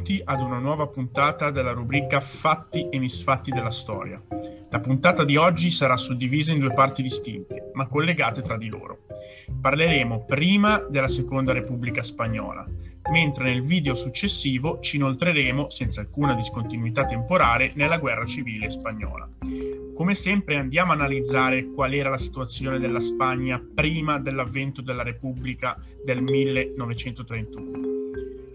benvenuti ad una nuova puntata della rubrica Fatti e misfatti della storia. La puntata di oggi sarà suddivisa in due parti distinte, ma collegate tra di loro. Parleremo prima della Seconda Repubblica Spagnola, mentre nel video successivo ci inoltreremo, senza alcuna discontinuità temporale, nella guerra civile spagnola. Come sempre andiamo a analizzare qual era la situazione della Spagna prima dell'avvento della Repubblica del 1931.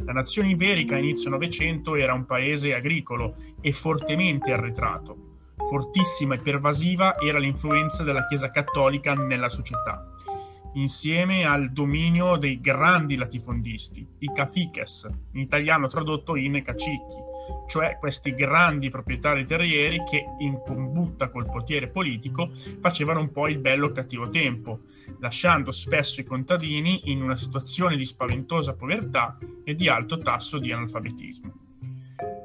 La nazione iberica a inizio Novecento era un paese agricolo e fortemente arretrato. Fortissima e pervasiva era l'influenza della Chiesa cattolica nella società, insieme al dominio dei grandi latifondisti, i caciques, in italiano tradotto in cacicchi, cioè questi grandi proprietari terrieri che in combutta col potere politico facevano un po' il bello cattivo tempo, lasciando spesso i contadini in una situazione di spaventosa povertà e di alto tasso di analfabetismo.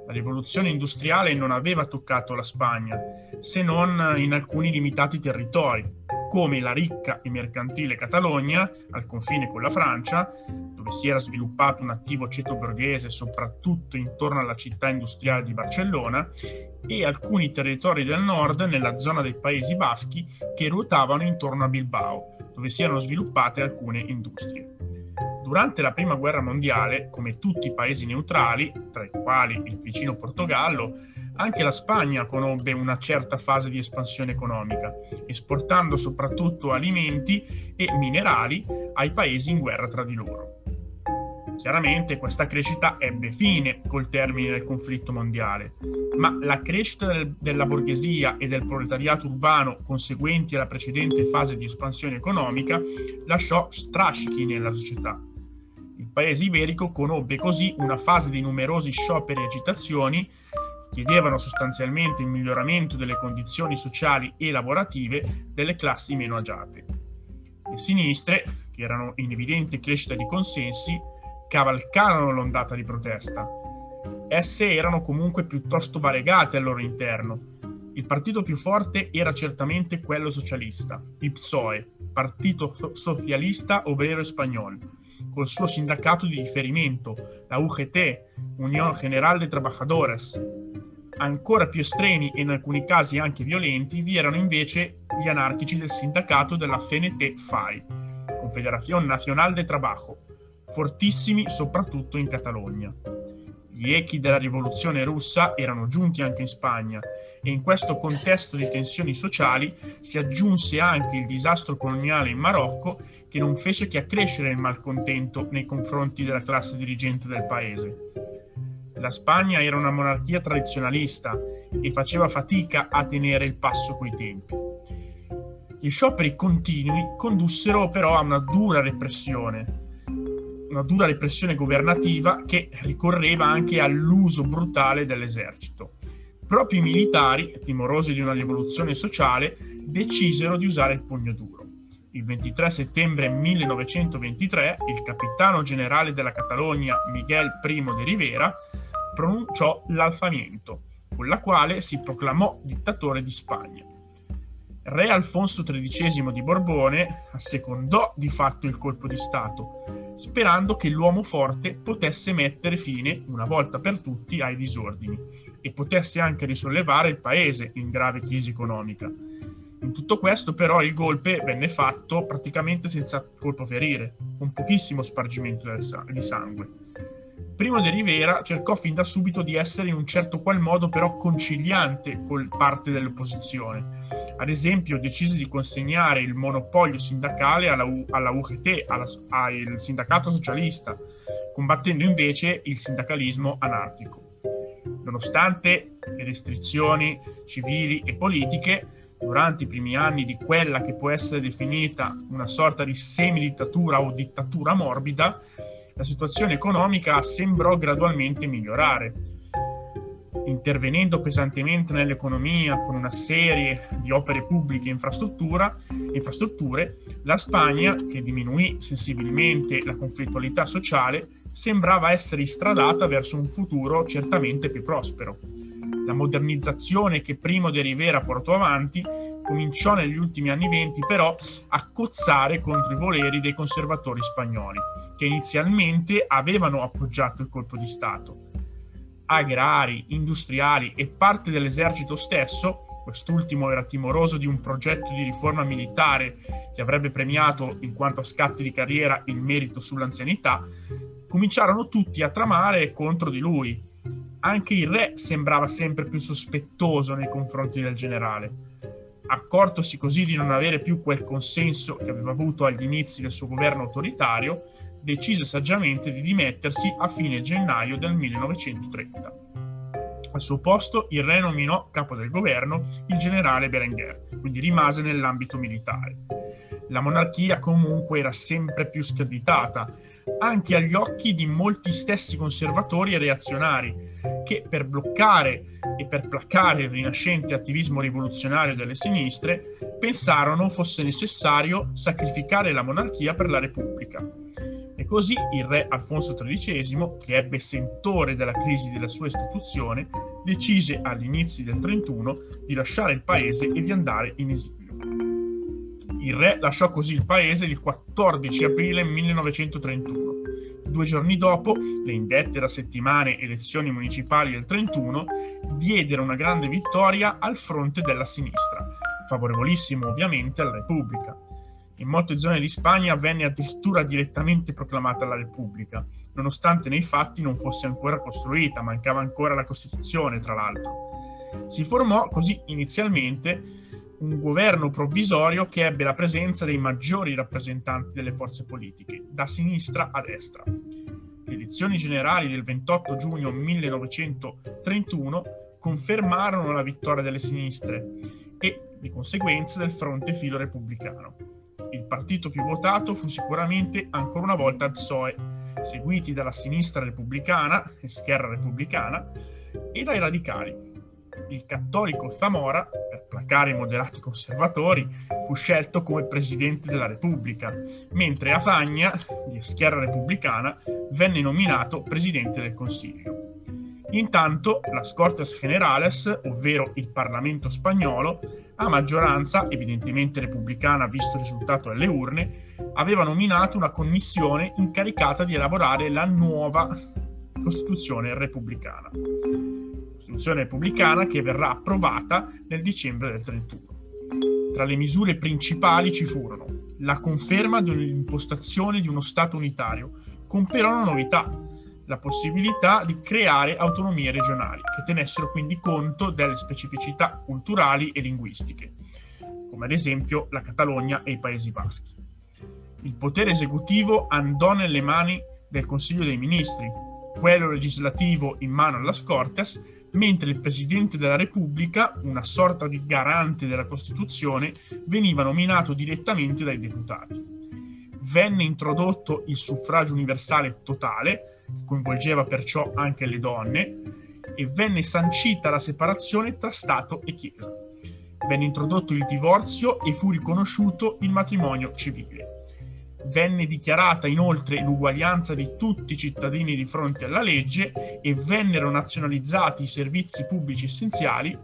La rivoluzione industriale non aveva toccato la Spagna, se non in alcuni limitati territori, come la ricca e mercantile Catalogna, al confine con la Francia, dove si era sviluppato un attivo ceto borghese soprattutto intorno alla città industriale di Barcellona, e alcuni territori del nord nella zona dei Paesi Baschi che ruotavano intorno a Bilbao, dove si erano sviluppate alcune industrie. Durante la Prima Guerra Mondiale, come tutti i paesi neutrali, tra i quali il vicino Portogallo, anche la Spagna conobbe una certa fase di espansione economica, esportando soprattutto alimenti e minerali ai paesi in guerra tra di loro. Chiaramente questa crescita ebbe fine col termine del conflitto mondiale, ma la crescita del, della borghesia e del proletariato urbano conseguenti alla precedente fase di espansione economica lasciò strascichi nella società il paese iberico conobbe così una fase di numerosi scioperi e agitazioni chiedevano sostanzialmente il miglioramento delle condizioni sociali e lavorative delle classi meno agiate. Le sinistre, che erano in evidente crescita di consensi, cavalcarono l'ondata di protesta. Esse erano comunque piuttosto variegate al loro interno. Il partito più forte era certamente quello socialista, il PSOE, Partito Socialista Obrero Español, col suo sindacato di riferimento, la UGT, Unión General de Trabajadores. Ancora più estremi e in alcuni casi anche violenti vi erano invece gli anarchici del sindacato della FNT-FAI, Confederación Nacional de Trabajo, fortissimi soprattutto in Catalogna. Gli echi della rivoluzione russa erano giunti anche in Spagna e in questo contesto di tensioni sociali si aggiunse anche il disastro coloniale in Marocco che non fece che accrescere il malcontento nei confronti della classe dirigente del paese. La Spagna era una monarchia tradizionalista e faceva fatica a tenere il passo coi tempi. Gli scioperi continui condussero però a una dura repressione, una dura repressione governativa che ricorreva anche all'uso brutale dell'esercito. Proprio i militari, timorosi di una rivoluzione sociale, decisero di usare il pugno duro. Il 23 settembre 1923 il capitano generale della Catalogna Miguel I de Rivera pronunciò l'alfamento, con la quale si proclamò dittatore di Spagna. Re Alfonso XIII di Borbone assecondò di fatto il colpo di Stato, sperando che l'uomo forte potesse mettere fine, una volta per tutti, ai disordini e potesse anche risollevare il paese in grave crisi economica. In tutto questo però il golpe venne fatto praticamente senza colpo ferire, con pochissimo spargimento di sangue. Primo de Rivera cercò fin da subito di essere in un certo qual modo però conciliante con parte dell'opposizione ad esempio decise di consegnare il monopolio sindacale alla, U- alla UGT, al sindacato socialista, combattendo invece il sindacalismo anarchico. Nonostante le restrizioni civili e politiche, durante i primi anni di quella che può essere definita una sorta di semidittatura o dittatura morbida, la situazione economica sembrò gradualmente migliorare intervenendo pesantemente nell'economia con una serie di opere pubbliche e infrastrutture, la Spagna, che diminuì sensibilmente la conflittualità sociale, sembrava essere istradata verso un futuro certamente più prospero. La modernizzazione che Primo de Rivera portò avanti cominciò negli ultimi anni venti però a cozzare contro i voleri dei conservatori spagnoli, che inizialmente avevano appoggiato il colpo di Stato agrari, industriali e parte dell'esercito stesso, quest'ultimo era timoroso di un progetto di riforma militare che avrebbe premiato, in quanto a scatti di carriera, il merito sull'anzianità, cominciarono tutti a tramare contro di lui. Anche il re sembrava sempre più sospettoso nei confronti del generale. Accortosi così di non avere più quel consenso che aveva avuto agli inizi del suo governo autoritario, decise saggiamente di dimettersi a fine gennaio del 1930. Al suo posto il re nominò capo del governo il generale Berenguer, quindi rimase nell'ambito militare. La monarchia comunque era sempre più screditata, anche agli occhi di molti stessi conservatori e reazionari, che per bloccare e per placare il rinascente attivismo rivoluzionario delle sinistre pensarono fosse necessario sacrificare la monarchia per la Repubblica. E così il re Alfonso XIII, che ebbe sentore della crisi della sua istituzione, decise all'inizio del 31 di lasciare il paese e di andare in esilio. Il re lasciò così il paese il 14 aprile 1931. Due giorni dopo, le indette da settimane elezioni municipali del 31 diedero una grande vittoria al fronte della sinistra, favorevolissimo ovviamente alla Repubblica. In molte zone di Spagna venne addirittura direttamente proclamata la Repubblica, nonostante nei fatti non fosse ancora costruita, mancava ancora la Costituzione, tra l'altro. Si formò così inizialmente un governo provvisorio che ebbe la presenza dei maggiori rappresentanti delle forze politiche, da sinistra a destra. Le elezioni generali del 28 giugno 1931 confermarono la vittoria delle sinistre e, di conseguenza, del fronte filo repubblicano il partito più votato fu sicuramente ancora una volta il PSOE, seguiti dalla sinistra repubblicana, Scherra Repubblicana, e dai radicali. Il cattolico Zamora, per placare i moderati conservatori, fu scelto come presidente della Repubblica, mentre Afagna, di Scherra Repubblicana, venne nominato presidente del Consiglio. Intanto las Cortes Generales, ovvero il Parlamento spagnolo, a maggioranza, evidentemente repubblicana visto il risultato delle urne, aveva nominato una commissione incaricata di elaborare la nuova Costituzione repubblicana. Costituzione repubblicana che verrà approvata nel dicembre del 31. Tra le misure principali ci furono la conferma dell'impostazione di uno Stato unitario, con però una novità, la possibilità di creare autonomie regionali che tenessero quindi conto delle specificità culturali e linguistiche, come ad esempio la Catalogna e i Paesi Baschi. Il potere esecutivo andò nelle mani del Consiglio dei Ministri, quello legislativo in mano alla Cortes, mentre il Presidente della Repubblica, una sorta di garante della Costituzione, veniva nominato direttamente dai deputati. Venne introdotto il suffragio universale totale, coinvolgeva perciò anche le donne, e venne sancita la separazione tra Stato e Chiesa. Venne introdotto il divorzio e fu riconosciuto il matrimonio civile. Venne dichiarata inoltre l'uguaglianza di tutti i cittadini di fronte alla legge e vennero nazionalizzati i servizi pubblici essenziali,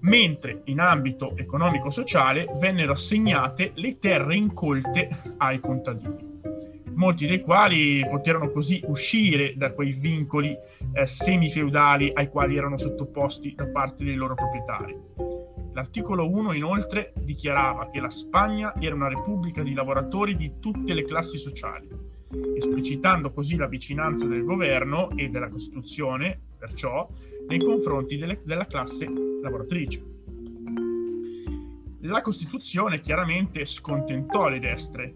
mentre in ambito economico-sociale vennero assegnate le terre incolte ai contadini molti dei quali poterono così uscire da quei vincoli eh, semifeudali ai quali erano sottoposti da parte dei loro proprietari. L'articolo 1 inoltre dichiarava che la Spagna era una repubblica di lavoratori di tutte le classi sociali, esplicitando così la vicinanza del governo e della Costituzione, perciò, nei confronti delle, della classe lavoratrice. La Costituzione chiaramente scontentò le destre,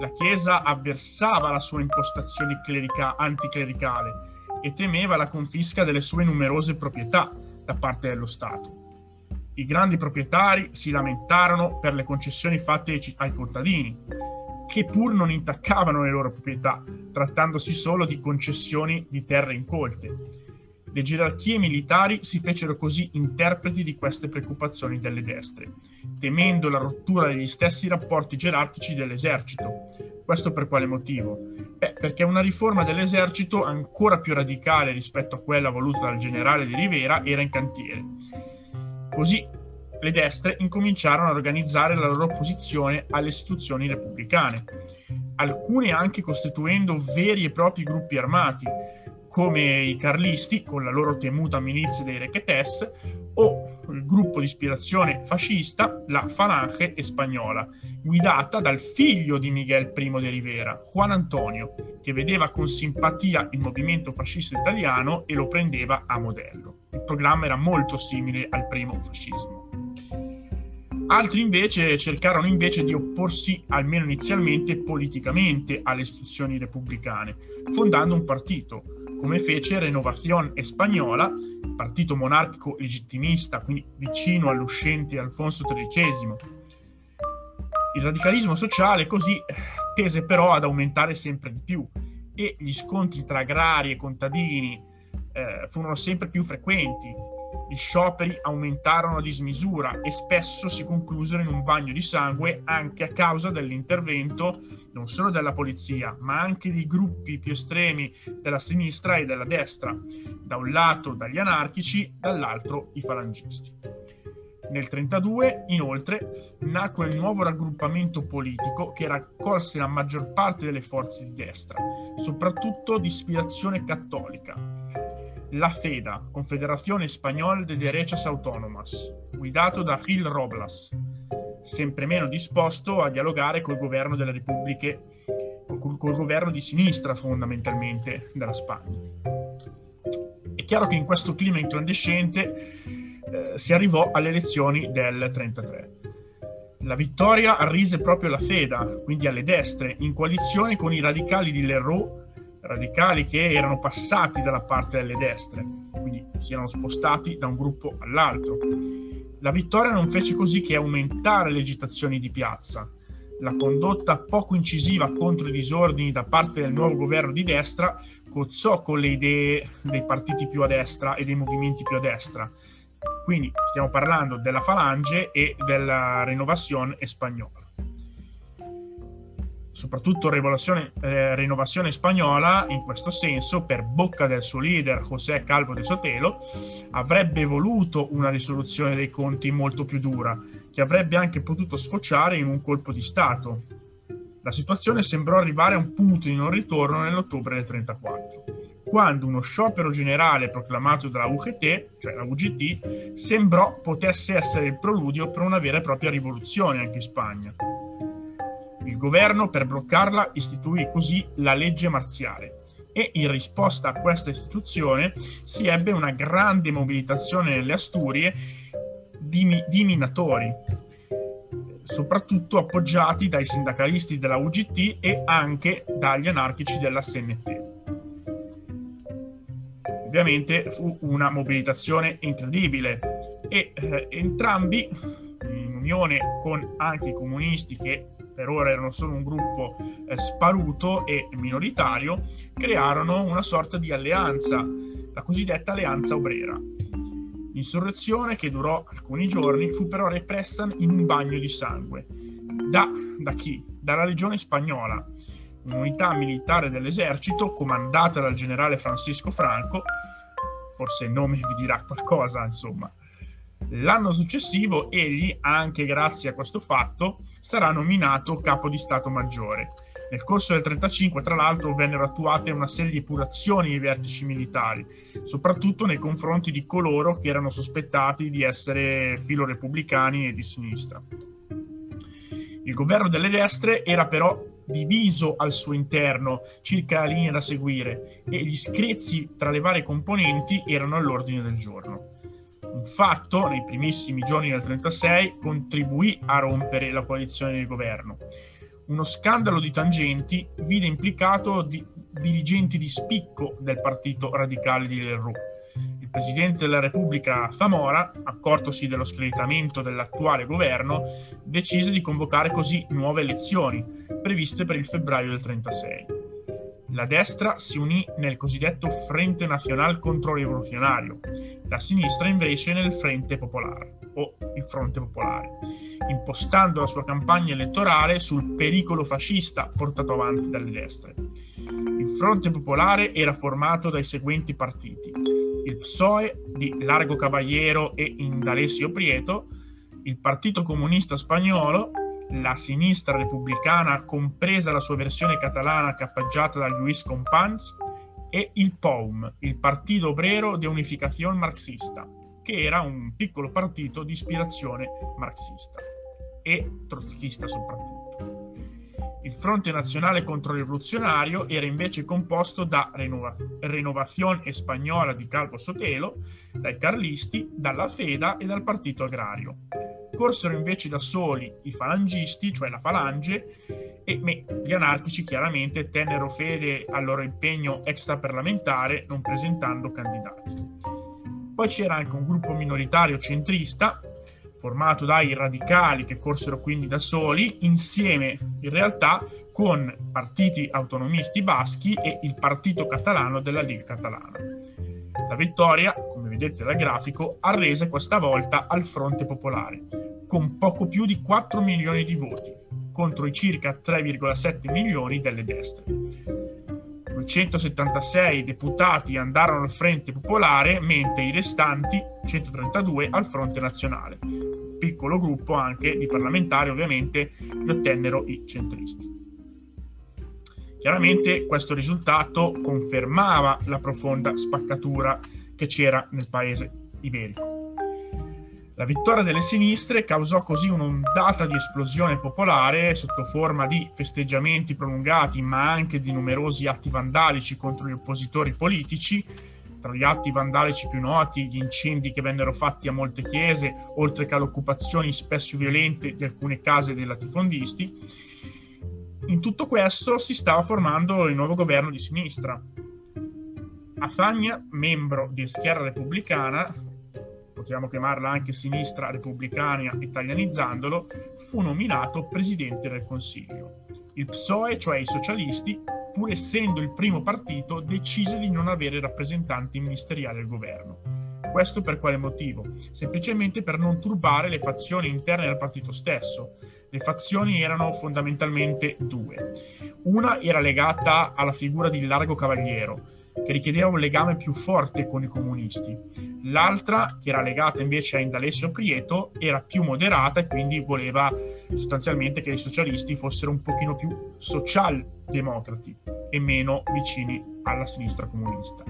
la Chiesa avversava la sua impostazione clerica- anticlericale e temeva la confisca delle sue numerose proprietà da parte dello Stato. I grandi proprietari si lamentarono per le concessioni fatte ai contadini, che pur non intaccavano le loro proprietà, trattandosi solo di concessioni di terre incolte. Le gerarchie militari si fecero così interpreti di queste preoccupazioni delle destre, temendo la rottura degli stessi rapporti gerarchici dell'esercito. Questo per quale motivo? Beh, perché una riforma dell'esercito ancora più radicale rispetto a quella voluta dal generale di Rivera era in cantiere. Così le destre incominciarono a organizzare la loro opposizione alle istituzioni repubblicane, alcune anche costituendo veri e propri gruppi armati, come i carlisti con la loro temuta milizia dei Requetés o il gruppo di ispirazione fascista, la Falange Spagnola, guidata dal figlio di Miguel I de Rivera, Juan Antonio, che vedeva con simpatia il movimento fascista italiano e lo prendeva a modello. Il programma era molto simile al primo fascismo. Altri invece cercarono invece di opporsi, almeno inizialmente, politicamente alle istituzioni repubblicane, fondando un partito, come fece Renovación Spagnola, partito monarchico legittimista, quindi vicino all'uscente Alfonso XIII. Il radicalismo sociale così tese però ad aumentare sempre di più e gli scontri tra agrari e contadini eh, furono sempre più frequenti, gli scioperi aumentarono a dismisura e spesso si conclusero in un bagno di sangue anche a causa dell'intervento non solo della polizia, ma anche di gruppi più estremi della sinistra e della destra, da un lato dagli anarchici, dall'altro i falangisti. Nel 1932, inoltre, nacque il nuovo raggruppamento politico che raccolse la maggior parte delle forze di destra, soprattutto di ispirazione cattolica, la FEDA, Confederazione Spagnola de Derechas Autónomas, guidato da Gil Roblas, sempre meno disposto a dialogare col governo delle repubbliche, col, col governo di sinistra fondamentalmente della Spagna. È chiaro che in questo clima incandescente eh, si arrivò alle elezioni del 33. La vittoria arrise proprio la FEDA, quindi alle destre, in coalizione con i radicali di Leroux radicali che erano passati dalla parte delle destre, quindi si erano spostati da un gruppo all'altro. La vittoria non fece così che aumentare le agitazioni di piazza. La condotta poco incisiva contro i disordini da parte del nuovo governo di destra cozzò con le idee dei partiti più a destra e dei movimenti più a destra. Quindi stiamo parlando della Falange e della Renovación Spagnola soprattutto eh, Rinnovazione Spagnola, in questo senso, per bocca del suo leader José Calvo de Sotelo, avrebbe voluto una risoluzione dei conti molto più dura, che avrebbe anche potuto sfociare in un colpo di Stato. La situazione sembrò arrivare a un punto di non ritorno nell'ottobre del 1934, quando uno sciopero generale proclamato dalla UGT, cioè la UGT, sembrò potesse essere il preludio per una vera e propria rivoluzione anche in Spagna. Il governo, per bloccarla, istituì così la legge marziale e in risposta a questa istituzione si ebbe una grande mobilitazione nelle Asturie di, di minatori, soprattutto appoggiati dai sindacalisti della UGT e anche dagli anarchici della SNT. Ovviamente fu una mobilitazione incredibile e eh, entrambi, in unione con anche i comunisti che per ora erano solo un gruppo eh, sparuto e minoritario, crearono una sorta di alleanza, la cosiddetta alleanza obrera. L'insurrezione, che durò alcuni giorni, fu però repressa in un bagno di sangue. Da, da chi? Dalla legione spagnola, un'unità militare dell'esercito comandata dal generale Francisco Franco, forse il nome vi dirà qualcosa, insomma. L'anno successivo egli, anche grazie a questo fatto, sarà nominato capo di Stato Maggiore. Nel corso del 1935, tra l'altro, vennero attuate una serie di epurazioni ai vertici militari, soprattutto nei confronti di coloro che erano sospettati di essere filorepubblicani e di sinistra. Il governo delle destre era però diviso al suo interno circa la linea da seguire e gli screzi tra le varie componenti erano all'ordine del giorno. Un fatto, nei primissimi giorni del 36, contribuì a rompere la coalizione di governo. Uno scandalo di tangenti vide implicato di dirigenti di spicco del partito radicale di Leroux. Il presidente della Repubblica Zamora, accortosi dello screditamento dell'attuale governo, decise di convocare così nuove elezioni, previste per il febbraio del 36 la destra si unì nel cosiddetto Frente Nacional Controrivoluzionario, la sinistra invece nel Frente Popolare o il Fronte Popolare, impostando la sua campagna elettorale sul pericolo fascista portato avanti dalle destre. Il Fronte Popolare era formato dai seguenti partiti: il PSOE di Largo Caballero e Indalecio Prieto, il Partito Comunista Spagnolo, la sinistra repubblicana, compresa la sua versione catalana cappaggiata da Lluís Companys, e il POUM, il Partito Obrero de Unificación Marxista, che era un piccolo partito di ispirazione marxista e trotschista soprattutto. Il Fronte Nazionale Controrivoluzionario era invece composto da Renova- Renovación Espagnola di Calvo Sotelo, dai carlisti, dalla Feda e dal Partito Agrario. Corsero invece da soli i falangisti, cioè la falange, e me, gli anarchici chiaramente tennero fede al loro impegno extraparlamentare non presentando candidati. Poi c'era anche un gruppo minoritario centrista formato dai radicali che corsero quindi da soli, insieme in realtà con partiti autonomisti baschi e il partito catalano della Liga Catalana. La vittoria, come vedete dal grafico, arrese questa volta al Fronte Popolare, con poco più di 4 milioni di voti, contro i circa 3,7 milioni delle destre. 276 deputati andarono al Fronte Popolare, mentre i restanti, 132, al Fronte Nazionale. Piccolo gruppo anche di parlamentari, ovviamente, li ottennero i centristi. Chiaramente questo risultato confermava la profonda spaccatura che c'era nel paese iberico. La vittoria delle sinistre causò così un'ondata di esplosione popolare sotto forma di festeggiamenti prolungati, ma anche di numerosi atti vandalici contro gli oppositori politici. Tra gli atti vandalici più noti, gli incendi che vennero fatti a molte chiese, oltre che alle occupazioni spesso violente di alcune case dei latifondisti. In tutto questo si stava formando il nuovo governo di sinistra. Azagna, membro di Schiera Repubblicana, potremmo chiamarla anche sinistra repubblicana italianizzandolo, fu nominato presidente del Consiglio. Il PSOE, cioè i socialisti, pur essendo il primo partito, decise di non avere rappresentanti ministeriali al governo. Questo per quale motivo? Semplicemente per non turbare le fazioni interne del partito stesso. Le fazioni erano fondamentalmente due. Una era legata alla figura di Largo Cavaliero, che richiedeva un legame più forte con i comunisti. L'altra, che era legata invece a Indalessio Prieto, era più moderata e quindi voleva sostanzialmente che i socialisti fossero un pochino più socialdemocrati e meno vicini alla sinistra comunista.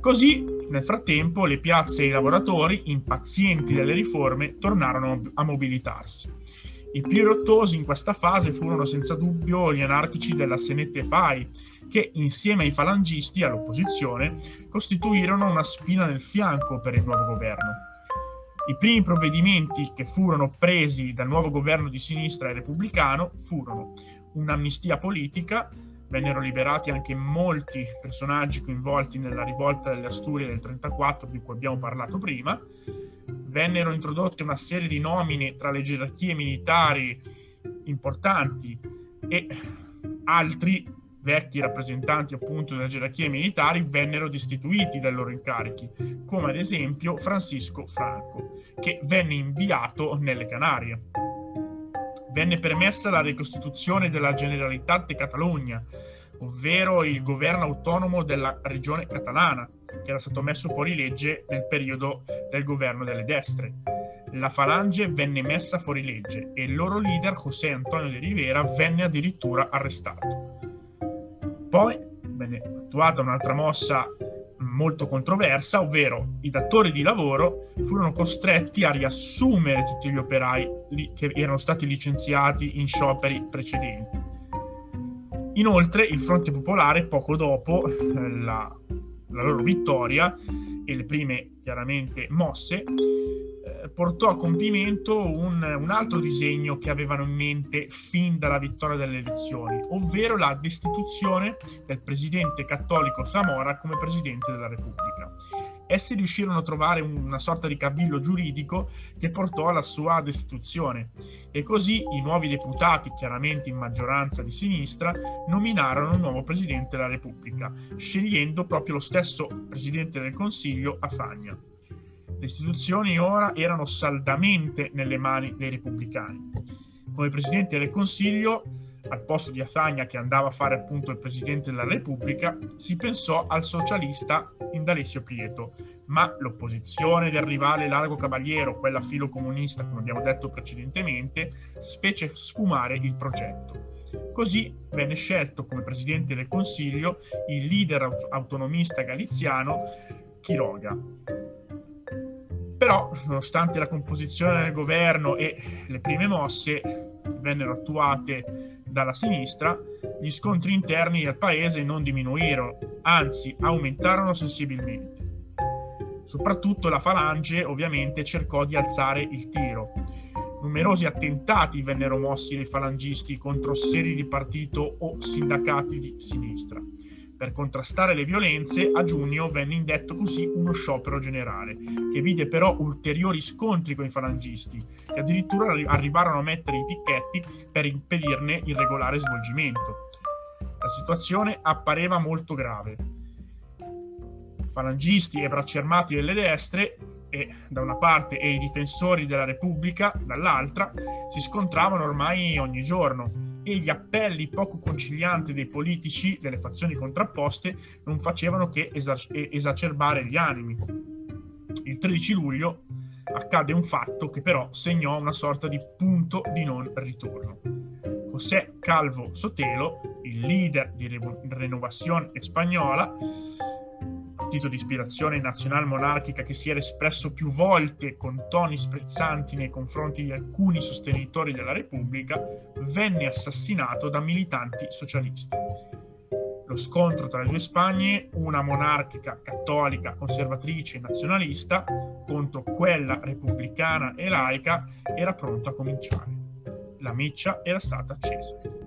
Così, nel frattempo, le piazze e i lavoratori, impazienti delle riforme, tornarono a mobilitarsi. I più irottosi in questa fase furono senza dubbio gli anarchici della Senette FAI, che insieme ai falangisti all'opposizione costituirono una spina nel fianco per il nuovo governo. I primi provvedimenti che furono presi dal nuovo governo di sinistra e repubblicano furono un'amnistia politica, vennero liberati anche molti personaggi coinvolti nella rivolta delle Asturie del 1934 di cui abbiamo parlato prima, vennero introdotte una serie di nomine tra le gerarchie militari importanti e altri vecchi rappresentanti appunto delle gerarchie militari vennero destituiti dai loro incarichi, come ad esempio Francisco Franco, che venne inviato nelle Canarie. Venne permessa la ricostituzione della Generalitat de Catalogna, ovvero il governo autonomo della regione catalana, che era stato messo fuori legge nel periodo del governo delle destre. La Falange venne messa fuori legge e il loro leader José Antonio de Rivera venne addirittura arrestato. Poi venne attuata un'altra mossa molto controversa, ovvero i datori di lavoro furono costretti a riassumere tutti gli operai che erano stati licenziati in scioperi precedenti. Inoltre il Fronte Popolare, poco dopo eh, la, la loro vittoria e le prime chiaramente mosse, portò a compimento un, un, altro disegno che avevano in mente fin dalla vittoria delle elezioni, ovvero la destituzione del presidente cattolico Zamora come presidente della Repubblica. Essi riuscirono a trovare una sorta di cavillo giuridico che portò alla sua destituzione e così i nuovi deputati, chiaramente in maggioranza di sinistra, nominarono un nuovo presidente della Repubblica, scegliendo proprio lo stesso presidente del Consiglio a Fagna. Le istituzioni ora erano saldamente nelle mani dei repubblicani. Come Presidente del Consiglio, al posto di Azagna che andava a fare appunto il Presidente della Repubblica, si pensò al socialista Indalessio Prieto, ma l'opposizione del rivale Largo Cavaliero, quella filo comunista come abbiamo detto precedentemente, fece sfumare il progetto. Così venne scelto come presidente del Consiglio il leader autonomista galiziano Quiroga. Però, nonostante la composizione del governo e le prime mosse vennero attuate dalla sinistra, gli scontri interni del paese non diminuirono, anzi aumentarono sensibilmente. Soprattutto la Falange ovviamente cercò di alzare il tiro. Numerosi attentati vennero mossi dai falangisti contro sedi di partito o sindacati di sinistra. Per contrastare le violenze, a giugno venne indetto così uno sciopero generale, che vide però ulteriori scontri con i falangisti, che addirittura arrivarono a mettere i picchetti per impedirne il regolare svolgimento. La situazione appareva molto grave falangisti e bracci armati delle destre da una parte e i difensori della Repubblica dall'altra si scontravano ormai ogni giorno e gli appelli poco concilianti dei politici delle fazioni contrapposte non facevano che esac- esacerbare gli animi. Il 13 luglio accade un fatto che però segnò una sorta di punto di non ritorno. José Calvo Sotelo, il leader di Renovación Spagnola, partito di ispirazione nazional-monarchica che si era espresso più volte con toni sprezzanti nei confronti di alcuni sostenitori della Repubblica, venne assassinato da militanti socialisti. Lo scontro tra le due Spagne, una monarchica cattolica, conservatrice e nazionalista, contro quella repubblicana e laica, era pronto a cominciare. La miccia era stata accesa.